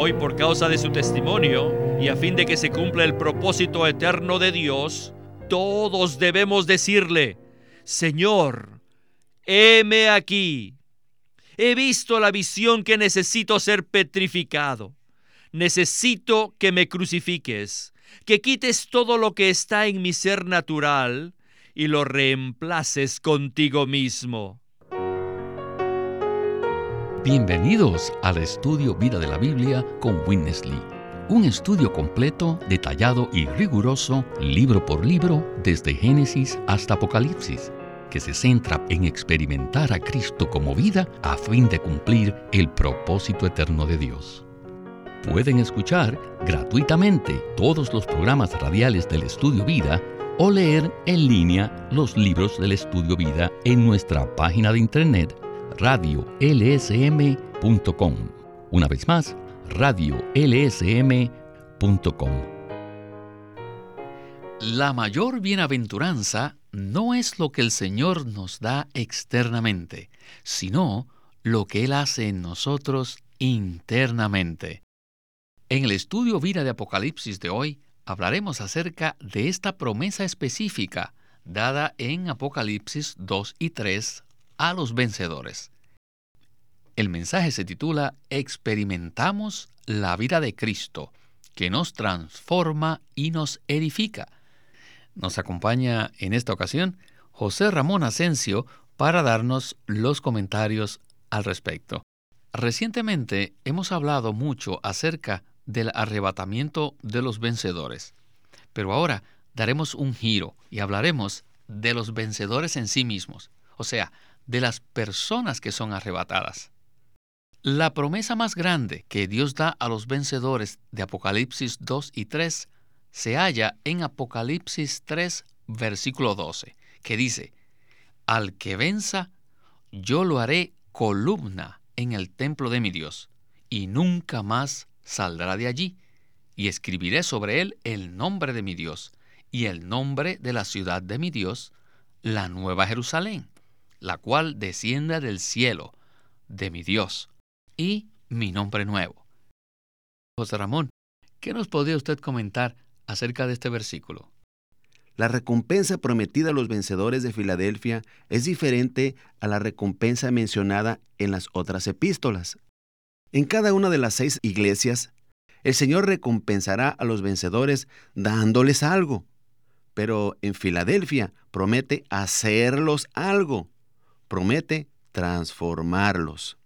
Hoy por causa de su testimonio y a fin de que se cumpla el propósito eterno de Dios, todos debemos decirle, Señor, heme aquí. He visto la visión que necesito ser petrificado. Necesito que me crucifiques, que quites todo lo que está en mi ser natural y lo reemplaces contigo mismo. Bienvenidos al estudio Vida de la Biblia con Witness Lee. Un estudio completo, detallado y riguroso, libro por libro, desde Génesis hasta Apocalipsis, que se centra en experimentar a Cristo como vida a fin de cumplir el propósito eterno de Dios. Pueden escuchar gratuitamente todos los programas radiales del Estudio Vida o leer en línea los libros del Estudio Vida en nuestra página de internet radiolsm.com. Una vez más, radiolsm.com. La mayor bienaventuranza no es lo que el Señor nos da externamente, sino lo que Él hace en nosotros internamente. En el estudio Vida de Apocalipsis de hoy hablaremos acerca de esta promesa específica dada en Apocalipsis 2 y 3 a los vencedores. El mensaje se titula Experimentamos la vida de Cristo, que nos transforma y nos edifica. Nos acompaña en esta ocasión José Ramón Asensio para darnos los comentarios al respecto. Recientemente hemos hablado mucho acerca del arrebatamiento de los vencedores, pero ahora daremos un giro y hablaremos de los vencedores en sí mismos, o sea, de las personas que son arrebatadas. La promesa más grande que Dios da a los vencedores de Apocalipsis 2 y 3 se halla en Apocalipsis 3, versículo 12, que dice, Al que venza, yo lo haré columna en el templo de mi Dios, y nunca más saldrá de allí, y escribiré sobre él el nombre de mi Dios, y el nombre de la ciudad de mi Dios, la nueva Jerusalén, la cual desciende del cielo, de mi Dios, y mi nombre nuevo. José Ramón, ¿qué nos podría usted comentar acerca de este versículo? La recompensa prometida a los vencedores de Filadelfia es diferente a la recompensa mencionada en las otras epístolas. En cada una de las seis iglesias, el Señor recompensará a los vencedores dándoles algo. Pero en Filadelfia promete hacerlos algo. Promete transformarlos.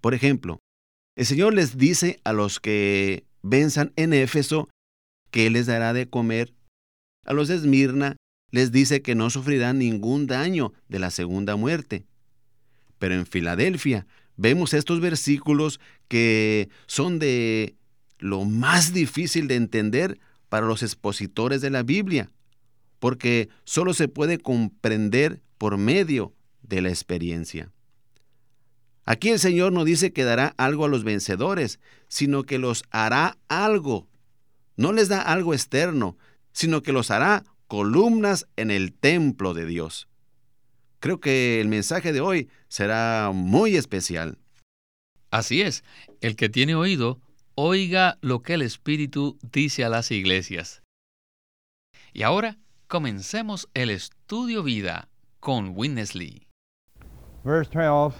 Por ejemplo, el Señor les dice a los que venzan en Éfeso que les dará de comer. A los de Esmirna les dice que no sufrirán ningún daño de la segunda muerte. Pero en Filadelfia vemos estos versículos que son de lo más difícil de entender para los expositores de la Biblia, porque solo se puede comprender por medio de la experiencia. Aquí el Señor no dice que dará algo a los vencedores, sino que los hará algo. No les da algo externo, sino que los hará columnas en el templo de Dios. Creo que el mensaje de hoy será muy especial. Así es, el que tiene oído, oiga lo que el Espíritu dice a las iglesias. Y ahora comencemos el estudio vida con Witness Lee. Verse 12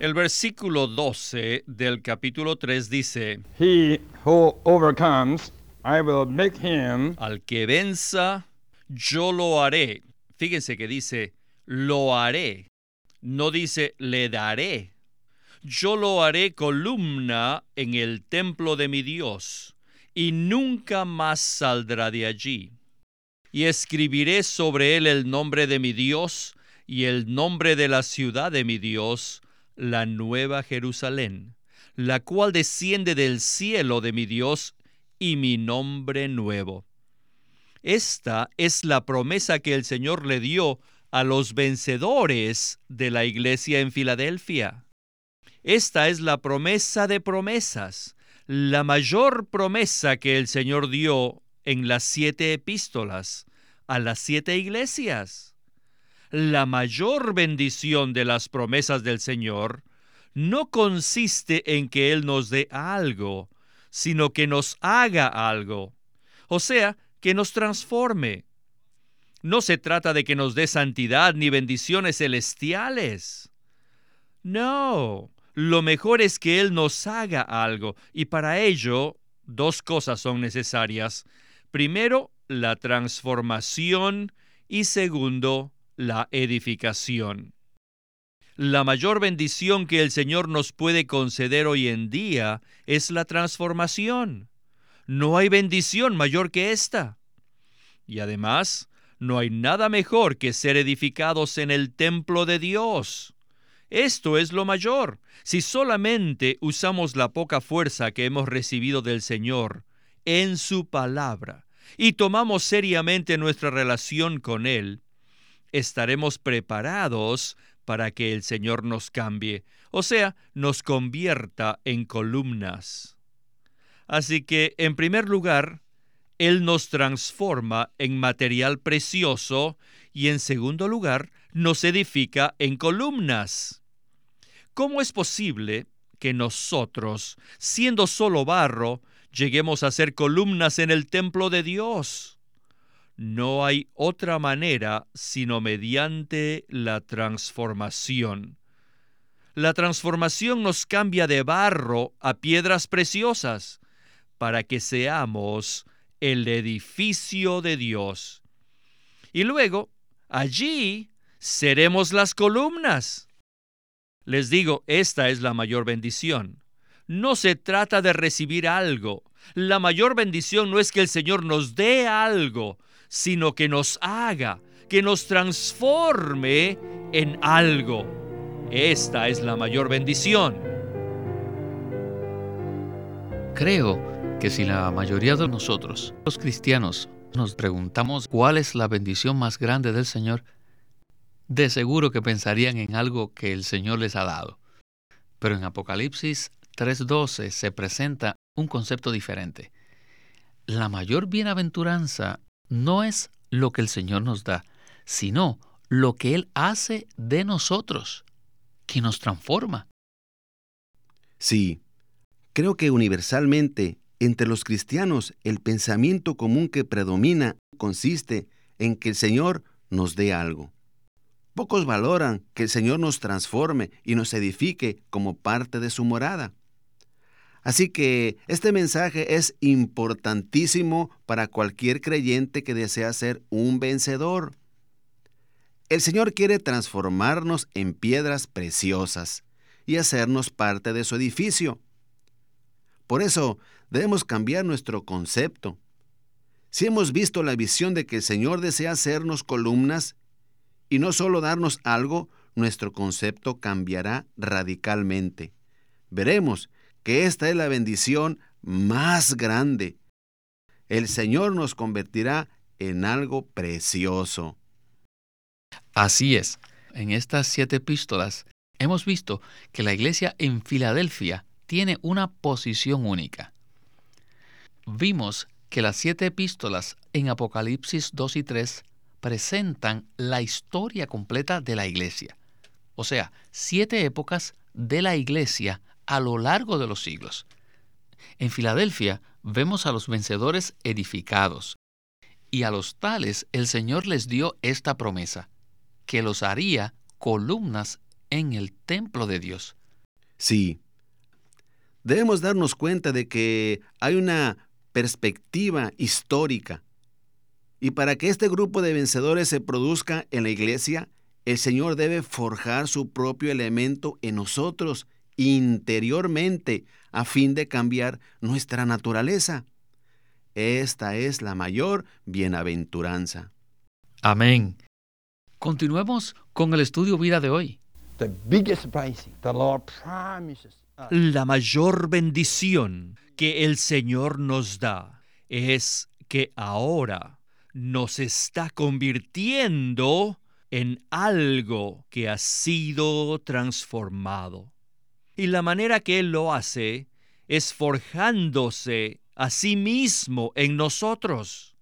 el versículo 12 del capítulo 3 dice, He who overcomes, I will make him. Al que venza, yo lo haré. Fíjense que dice, lo haré. No dice, le daré. Yo lo haré columna en el templo de mi Dios, y nunca más saldrá de allí. Y escribiré sobre él el nombre de mi Dios, y el nombre de la ciudad de mi Dios, la nueva Jerusalén, la cual desciende del cielo de mi Dios, y mi nombre nuevo. Esta es la promesa que el Señor le dio a los vencedores de la iglesia en Filadelfia. Esta es la promesa de promesas, la mayor promesa que el Señor dio en las siete epístolas a las siete iglesias la mayor bendición de las promesas del Señor no consiste en que Él nos dé algo, sino que nos haga algo. O sea, que nos transforme. No se trata de que nos dé santidad ni bendiciones celestiales. No, lo mejor es que Él nos haga algo, y para ello dos cosas son necesarias. Primero, la transformación y segundo, la edificación. La mayor bendición que el Señor nos puede conceder hoy en día es la transformación. No hay bendición mayor que esta. Y además, no hay nada mejor que ser edificados en el templo de Dios. Esto es lo mayor. Si solamente usamos la poca fuerza que hemos recibido del Señor en su palabra y tomamos seriamente nuestra relación con Él, estaremos preparados para que el Señor nos cambie, o sea, nos convierta en columnas. Así que, en primer lugar, Él nos transforma en material precioso y, en segundo lugar, nos edifica en columnas. ¿Cómo es posible que nosotros, siendo solo barro, lleguemos a ser columnas en el templo de Dios? No hay otra manera sino mediante la transformación. La transformación nos cambia de barro a piedras preciosas para que seamos el edificio de Dios. Y luego, allí seremos las columnas. Les digo, esta es la mayor bendición. No se trata de recibir algo. La mayor bendición no es que el Señor nos dé algo, sino que nos haga, que nos transforme en algo. Esta es la mayor bendición. Creo que si la mayoría de nosotros, los cristianos, nos preguntamos cuál es la bendición más grande del Señor, de seguro que pensarían en algo que el Señor les ha dado. Pero en Apocalipsis 3.12 se presenta un concepto diferente. La mayor bienaventuranza no es lo que el Señor nos da, sino lo que Él hace de nosotros, que nos transforma. Sí, creo que universalmente entre los cristianos el pensamiento común que predomina consiste en que el Señor nos dé algo. Pocos valoran que el Señor nos transforme y nos edifique como parte de su morada. Así que este mensaje es importantísimo para cualquier creyente que desea ser un vencedor. El Señor quiere transformarnos en piedras preciosas y hacernos parte de su edificio. Por eso debemos cambiar nuestro concepto. Si hemos visto la visión de que el Señor desea hacernos columnas y no solo darnos algo, nuestro concepto cambiará radicalmente. Veremos que esta es la bendición más grande. El Señor nos convertirá en algo precioso. Así es. En estas siete epístolas hemos visto que la iglesia en Filadelfia tiene una posición única. Vimos que las siete epístolas en Apocalipsis 2 y 3 presentan la historia completa de la iglesia. O sea, siete épocas de la iglesia a lo largo de los siglos. En Filadelfia vemos a los vencedores edificados, y a los tales el Señor les dio esta promesa, que los haría columnas en el templo de Dios. Sí. Debemos darnos cuenta de que hay una perspectiva histórica. Y para que este grupo de vencedores se produzca en la iglesia, el Señor debe forjar su propio elemento en nosotros interiormente a fin de cambiar nuestra naturaleza. Esta es la mayor bienaventuranza. Amén. Continuemos con el estudio vida de hoy. La mayor bendición que el Señor nos da es que ahora nos está convirtiendo en algo que ha sido transformado. Y la manera que Él lo hace es forjándose a sí mismo en nosotros.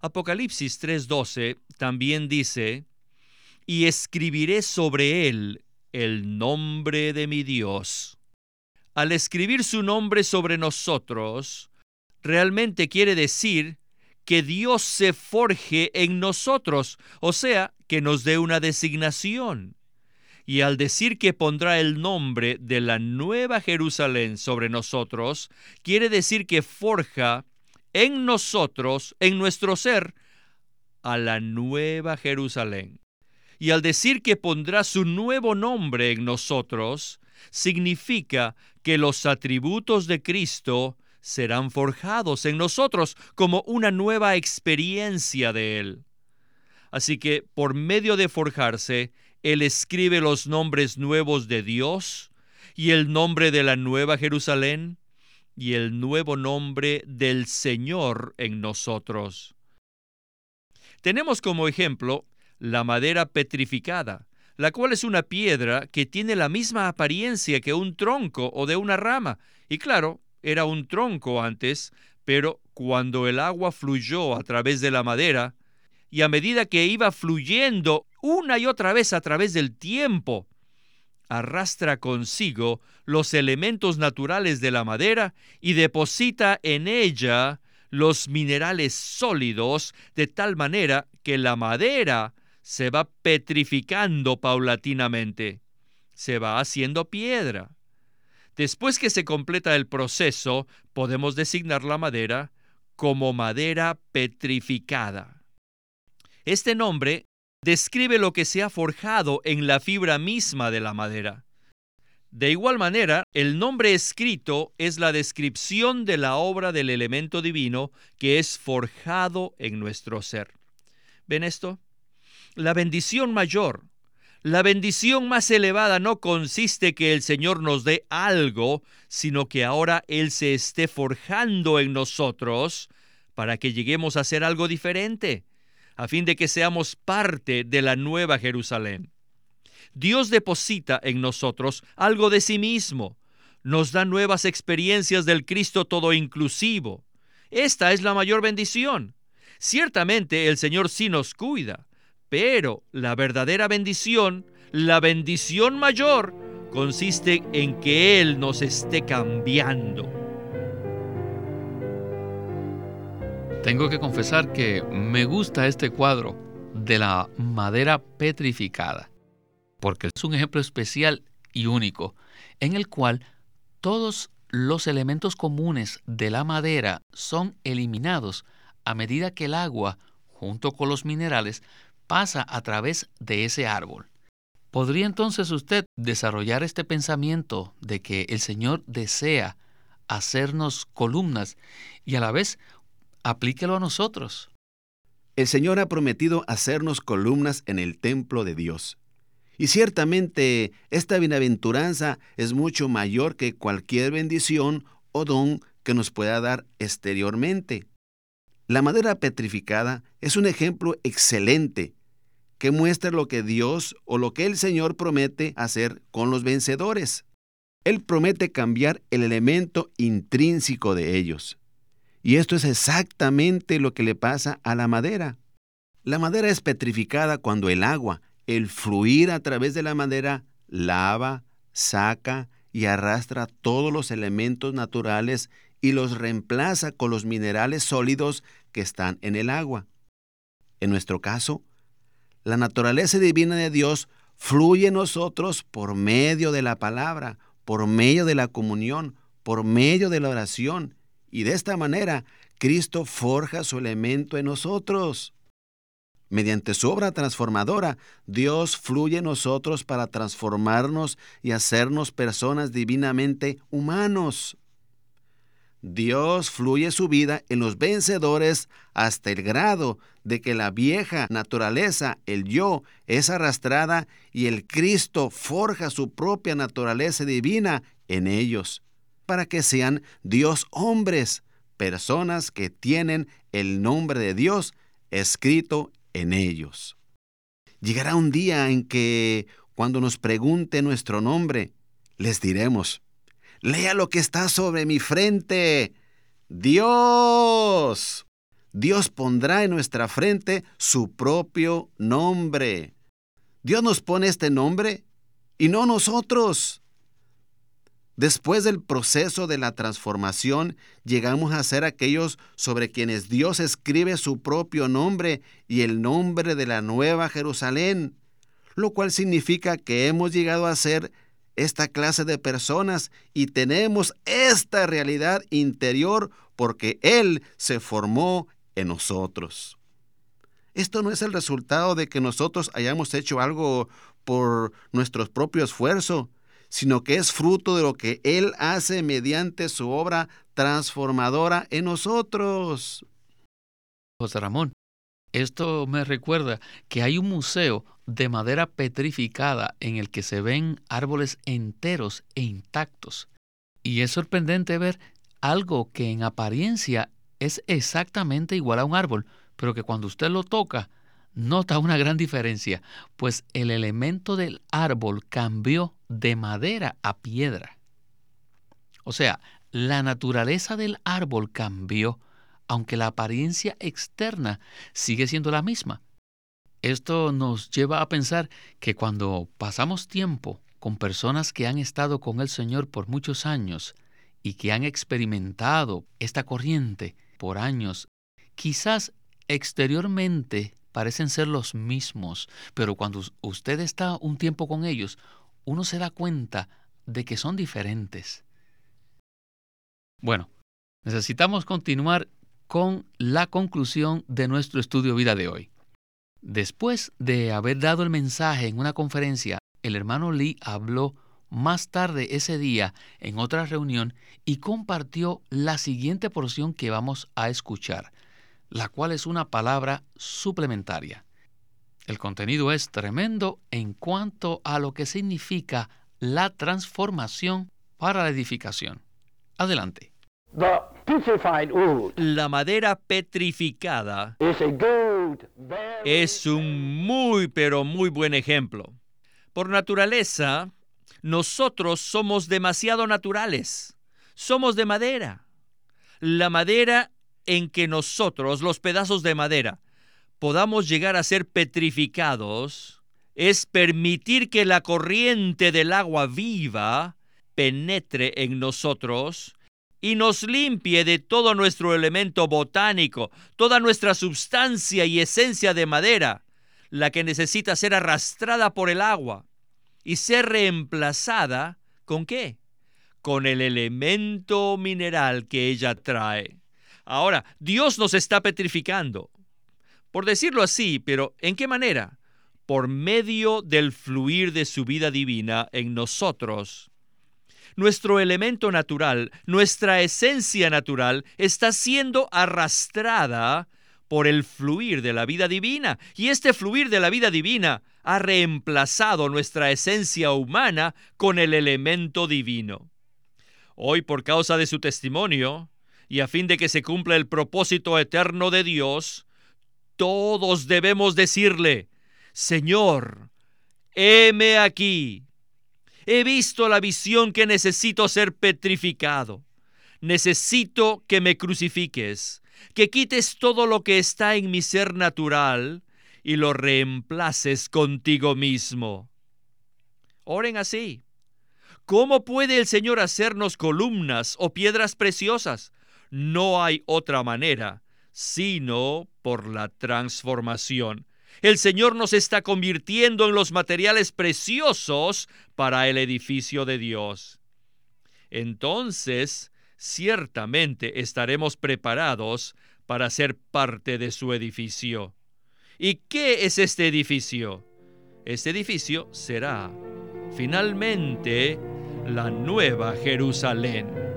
Apocalipsis 3:12 también dice, y escribiré sobre él el nombre de mi Dios. Al escribir su nombre sobre nosotros, realmente quiere decir que Dios se forje en nosotros, o sea, que nos dé una designación. Y al decir que pondrá el nombre de la nueva Jerusalén sobre nosotros, quiere decir que forja en nosotros, en nuestro ser, a la nueva Jerusalén. Y al decir que pondrá su nuevo nombre en nosotros, significa que los atributos de Cristo serán forjados en nosotros como una nueva experiencia de Él. Así que por medio de forjarse, Él escribe los nombres nuevos de Dios y el nombre de la nueva Jerusalén y el nuevo nombre del Señor en nosotros. Tenemos como ejemplo la madera petrificada, la cual es una piedra que tiene la misma apariencia que un tronco o de una rama. Y claro, era un tronco antes, pero cuando el agua fluyó a través de la madera, y a medida que iba fluyendo una y otra vez a través del tiempo, arrastra consigo los elementos naturales de la madera y deposita en ella los minerales sólidos de tal manera que la madera se va petrificando paulatinamente, se va haciendo piedra. Después que se completa el proceso, podemos designar la madera como madera petrificada. Este nombre describe lo que se ha forjado en la fibra misma de la madera. De igual manera, el nombre escrito es la descripción de la obra del elemento divino que es forjado en nuestro ser. ¿Ven esto? La bendición mayor, la bendición más elevada no consiste que el Señor nos dé algo, sino que ahora Él se esté forjando en nosotros para que lleguemos a ser algo diferente, a fin de que seamos parte de la nueva Jerusalén. Dios deposita en nosotros algo de sí mismo, nos da nuevas experiencias del Cristo todo inclusivo. Esta es la mayor bendición. Ciertamente el Señor sí nos cuida, pero la verdadera bendición, la bendición mayor, consiste en que Él nos esté cambiando. Tengo que confesar que me gusta este cuadro de la madera petrificada porque es un ejemplo especial y único, en el cual todos los elementos comunes de la madera son eliminados a medida que el agua, junto con los minerales, pasa a través de ese árbol. ¿Podría entonces usted desarrollar este pensamiento de que el Señor desea hacernos columnas y a la vez aplíquelo a nosotros? El Señor ha prometido hacernos columnas en el templo de Dios. Y ciertamente esta bienaventuranza es mucho mayor que cualquier bendición o don que nos pueda dar exteriormente. La madera petrificada es un ejemplo excelente que muestra lo que Dios o lo que el Señor promete hacer con los vencedores. Él promete cambiar el elemento intrínseco de ellos. Y esto es exactamente lo que le pasa a la madera. La madera es petrificada cuando el agua, el fluir a través de la madera lava, saca y arrastra todos los elementos naturales y los reemplaza con los minerales sólidos que están en el agua. En nuestro caso, la naturaleza divina de Dios fluye en nosotros por medio de la palabra, por medio de la comunión, por medio de la oración, y de esta manera Cristo forja su elemento en nosotros. Mediante su obra transformadora, Dios fluye en nosotros para transformarnos y hacernos personas divinamente humanos. Dios fluye su vida en los vencedores hasta el grado de que la vieja naturaleza, el yo, es arrastrada y el Cristo forja su propia naturaleza divina en ellos, para que sean Dios hombres, personas que tienen el nombre de Dios escrito en ellos. Llegará un día en que, cuando nos pregunte nuestro nombre, les diremos, lea lo que está sobre mi frente. Dios. Dios pondrá en nuestra frente su propio nombre. Dios nos pone este nombre y no nosotros. Después del proceso de la transformación, llegamos a ser aquellos sobre quienes Dios escribe su propio nombre y el nombre de la nueva Jerusalén, lo cual significa que hemos llegado a ser esta clase de personas y tenemos esta realidad interior porque Él se formó en nosotros. Esto no es el resultado de que nosotros hayamos hecho algo por nuestro propio esfuerzo, sino que es fruto de lo que Él hace mediante su obra transformadora en nosotros. José Ramón, esto me recuerda que hay un museo de madera petrificada en el que se ven árboles enteros e intactos. Y es sorprendente ver algo que en apariencia es exactamente igual a un árbol, pero que cuando usted lo toca, nota una gran diferencia, pues el elemento del árbol cambió de madera a piedra. O sea, la naturaleza del árbol cambió aunque la apariencia externa sigue siendo la misma. Esto nos lleva a pensar que cuando pasamos tiempo con personas que han estado con el Señor por muchos años y que han experimentado esta corriente por años, quizás exteriormente parecen ser los mismos, pero cuando usted está un tiempo con ellos, uno se da cuenta de que son diferentes. Bueno, necesitamos continuar con la conclusión de nuestro estudio vida de hoy. Después de haber dado el mensaje en una conferencia, el hermano Lee habló más tarde ese día en otra reunión y compartió la siguiente porción que vamos a escuchar, la cual es una palabra suplementaria. El contenido es tremendo en cuanto a lo que significa la transformación para la edificación. Adelante. La madera petrificada es un muy pero muy buen ejemplo. Por naturaleza, nosotros somos demasiado naturales. Somos de madera. La madera en que nosotros, los pedazos de madera, podamos llegar a ser petrificados es permitir que la corriente del agua viva penetre en nosotros y nos limpie de todo nuestro elemento botánico, toda nuestra sustancia y esencia de madera, la que necesita ser arrastrada por el agua y ser reemplazada con qué? Con el elemento mineral que ella trae. Ahora, Dios nos está petrificando, por decirlo así, pero ¿en qué manera? Por medio del fluir de su vida divina en nosotros nuestro elemento natural, nuestra esencia natural, está siendo arrastrada por el fluir de la vida divina. Y este fluir de la vida divina ha reemplazado nuestra esencia humana con el elemento divino. Hoy, por causa de su testimonio, y a fin de que se cumpla el propósito eterno de Dios, todos debemos decirle, Señor, heme aquí, He visto la visión que necesito ser petrificado. Necesito que me crucifiques, que quites todo lo que está en mi ser natural y lo reemplaces contigo mismo. Oren así. ¿Cómo puede el Señor hacernos columnas o piedras preciosas? No hay otra manera, sino por la transformación. El Señor nos está convirtiendo en los materiales preciosos para el edificio de Dios. Entonces, ciertamente estaremos preparados para ser parte de su edificio. ¿Y qué es este edificio? Este edificio será finalmente la nueva Jerusalén.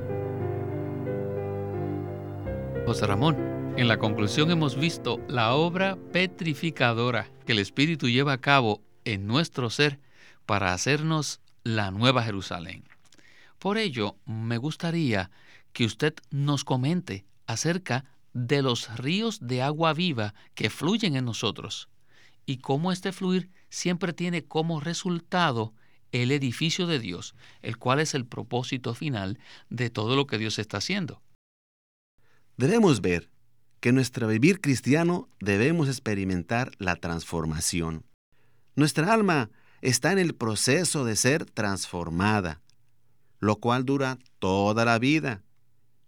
José Ramón, en la conclusión hemos visto la obra petrificadora que el Espíritu lleva a cabo en nuestro ser para hacernos la nueva Jerusalén. Por ello, me gustaría que usted nos comente acerca de los ríos de agua viva que fluyen en nosotros y cómo este fluir siempre tiene como resultado el edificio de Dios, el cual es el propósito final de todo lo que Dios está haciendo. Debemos ver que en nuestro vivir cristiano debemos experimentar la transformación. Nuestra alma está en el proceso de ser transformada, lo cual dura toda la vida,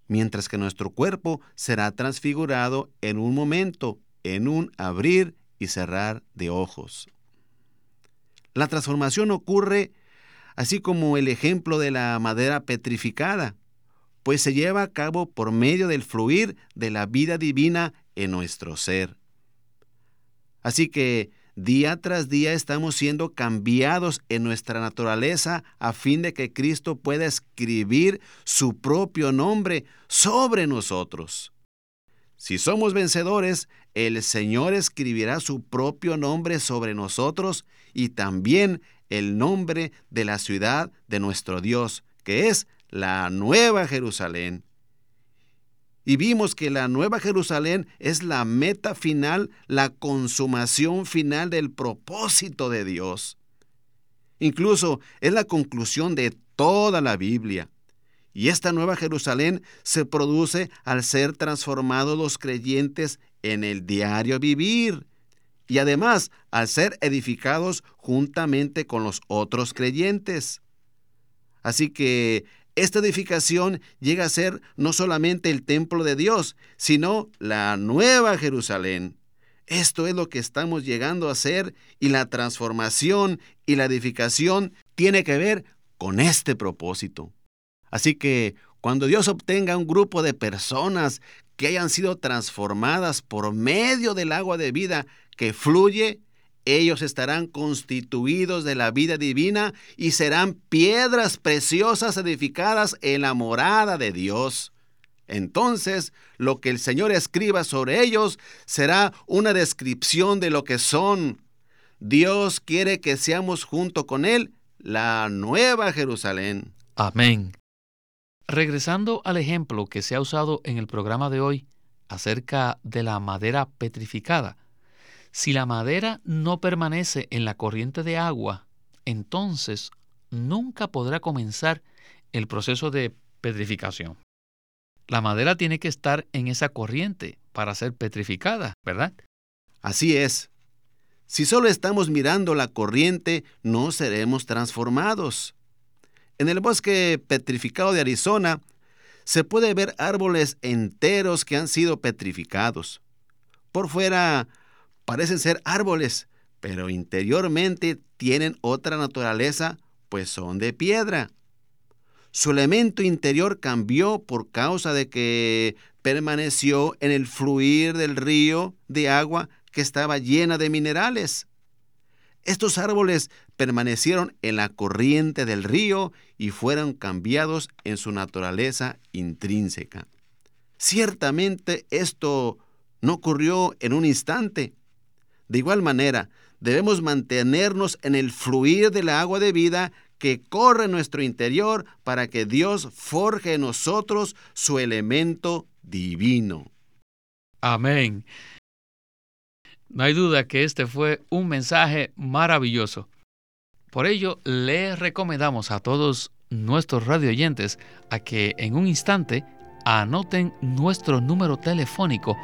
mientras que nuestro cuerpo será transfigurado en un momento, en un abrir y cerrar de ojos. La transformación ocurre así como el ejemplo de la madera petrificada, pues se lleva a cabo por medio del fluir de la vida divina en nuestro ser. Así que día tras día estamos siendo cambiados en nuestra naturaleza a fin de que Cristo pueda escribir su propio nombre sobre nosotros. Si somos vencedores, el Señor escribirá su propio nombre sobre nosotros y también el nombre de la ciudad de nuestro Dios, que es la Nueva Jerusalén. Y vimos que la Nueva Jerusalén es la meta final, la consumación final del propósito de Dios. Incluso es la conclusión de toda la Biblia. Y esta Nueva Jerusalén se produce al ser transformados los creyentes en el diario vivir y además al ser edificados juntamente con los otros creyentes. Así que esta edificación llega a ser no solamente el templo de Dios, sino la nueva Jerusalén. Esto es lo que estamos llegando a hacer y la transformación y la edificación tiene que ver con este propósito. Así que cuando Dios obtenga un grupo de personas que hayan sido transformadas por medio del agua de vida que fluye, ellos estarán constituidos de la vida divina y serán piedras preciosas edificadas en la morada de Dios. Entonces, lo que el Señor escriba sobre ellos será una descripción de lo que son. Dios quiere que seamos junto con Él la nueva Jerusalén. Amén. Regresando al ejemplo que se ha usado en el programa de hoy acerca de la madera petrificada, si la madera no permanece en la corriente de agua, entonces nunca podrá comenzar el proceso de petrificación. La madera tiene que estar en esa corriente para ser petrificada, ¿verdad? Así es. Si solo estamos mirando la corriente, no seremos transformados. En el bosque petrificado de Arizona se puede ver árboles enteros que han sido petrificados. Por fuera parecen ser árboles, pero interiormente tienen otra naturaleza, pues son de piedra. Su elemento interior cambió por causa de que permaneció en el fluir del río de agua que estaba llena de minerales. Estos árboles permanecieron en la corriente del río y fueron cambiados en su naturaleza intrínseca. Ciertamente esto no ocurrió en un instante, de igual manera, debemos mantenernos en el fluir de la agua de vida que corre en nuestro interior para que Dios forje en nosotros su elemento divino. Amén. No hay duda que este fue un mensaje maravilloso. Por ello, le recomendamos a todos nuestros radioyentes a que en un instante anoten nuestro número telefónico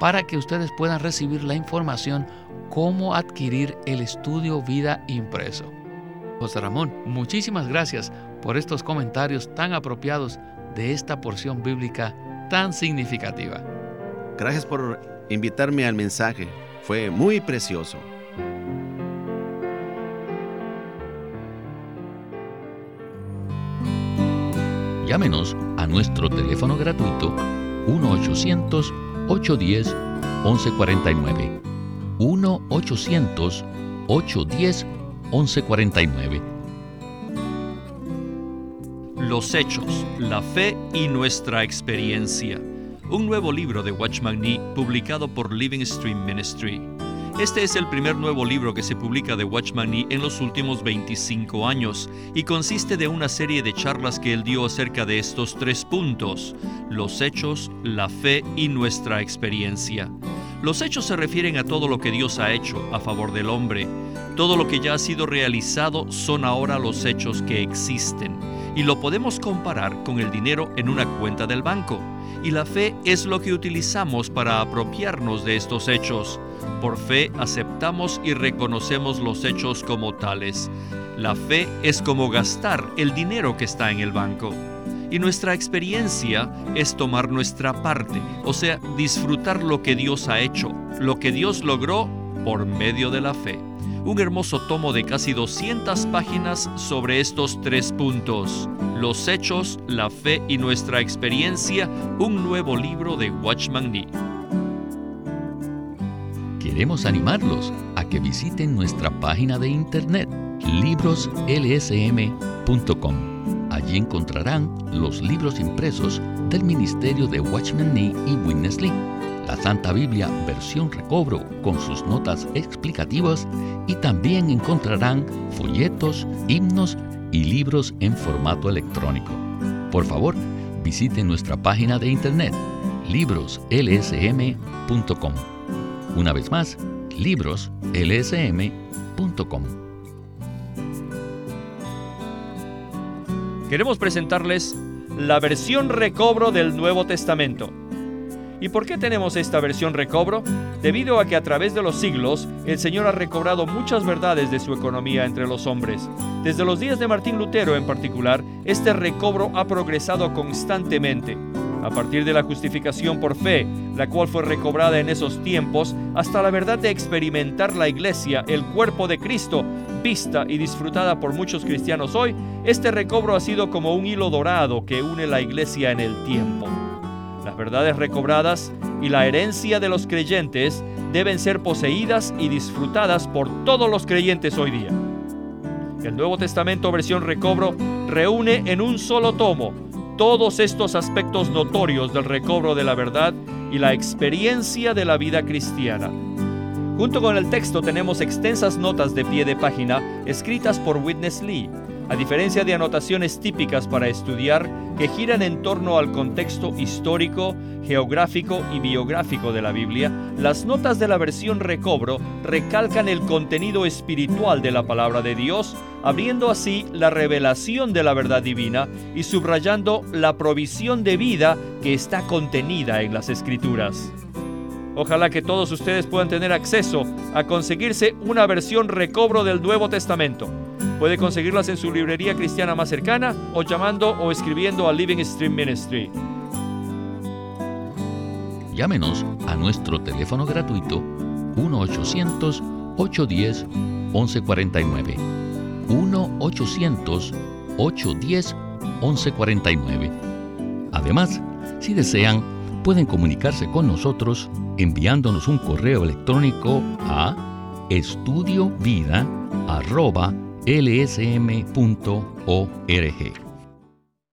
para que ustedes puedan recibir la información cómo adquirir el estudio vida impreso. José Ramón, muchísimas gracias por estos comentarios tan apropiados de esta porción bíblica tan significativa. Gracias por invitarme al mensaje. Fue muy precioso. Llámenos a nuestro teléfono gratuito 1 800 810-1149. 1-800-810-1149. Los Hechos, la Fe y nuestra experiencia. Un nuevo libro de Watchman Nee publicado por Living Stream Ministry. Este es el primer nuevo libro que se publica de Watchman Nee en los últimos 25 años y consiste de una serie de charlas que él dio acerca de estos tres puntos, los hechos, la fe y nuestra experiencia. Los hechos se refieren a todo lo que Dios ha hecho a favor del hombre. Todo lo que ya ha sido realizado son ahora los hechos que existen y lo podemos comparar con el dinero en una cuenta del banco. Y la fe es lo que utilizamos para apropiarnos de estos hechos Por fe aceptamos y reconocemos los hechos como tales. La fe es como gastar el dinero que está en el banco. Y nuestra experiencia es tomar nuestra parte, o sea, disfrutar lo que Dios ha hecho, lo que Dios logró por medio de la fe. Un hermoso tomo de casi 200 páginas sobre estos tres puntos. Los hechos, la fe y nuestra experiencia, un nuevo libro de Watchman Nee. Queremos animarlos a que visiten nuestra página de internet libroslsm.com. Allí encontrarán los libros impresos del Ministerio de Watchman Nee y Witness Lee la Santa Biblia versión recobro con sus notas explicativas y también encontrarán folletos, himnos y libros en formato electrónico. Por favor, visite nuestra página de internet libroslsm.com. Una vez más, libroslsm.com. Queremos presentarles la versión recobro del Nuevo Testamento ¿Y por qué tenemos esta versión recobro? Debido a que a través de los siglos el Señor ha recobrado muchas verdades de su economía entre los hombres. Desde los días de Martín Lutero en particular, este recobro ha progresado constantemente. A partir de la justificación por fe, la cual fue recobrada en esos tiempos, hasta la verdad de experimentar la iglesia, el cuerpo de Cristo, vista y disfrutada por muchos cristianos hoy, este recobro ha sido como un hilo dorado que une la iglesia en el tiempo. Las verdades recobradas y la herencia de los creyentes deben ser poseídas y disfrutadas por todos los creyentes hoy día. El Nuevo Testamento versión recobro reúne en un solo tomo todos estos aspectos notorios del recobro de la verdad y la experiencia de la vida cristiana. Junto con el texto tenemos extensas notas de pie de página escritas por Witness Lee a diferencia de anotaciones típicas para estudiar que giran en torno al contexto histórico, geográfico y biográfico de la Biblia, las notas de la versión recobro recalcan el contenido espiritual de la palabra de Dios, abriendo así la revelación de la verdad divina y subrayando la provisión de vida que está contenida en las escrituras. Ojalá que todos ustedes puedan tener acceso a conseguirse una versión recobro del Nuevo Testamento. Puede conseguirlas en su librería cristiana más cercana o llamando o escribiendo a Living Stream Ministry. Llámenos a nuestro teléfono gratuito 1-800-810-1149. 1-800-810-1149. Además, si desean, pueden comunicarse con nosotros enviándonos un correo electrónico a estudiovida.com lsm.org.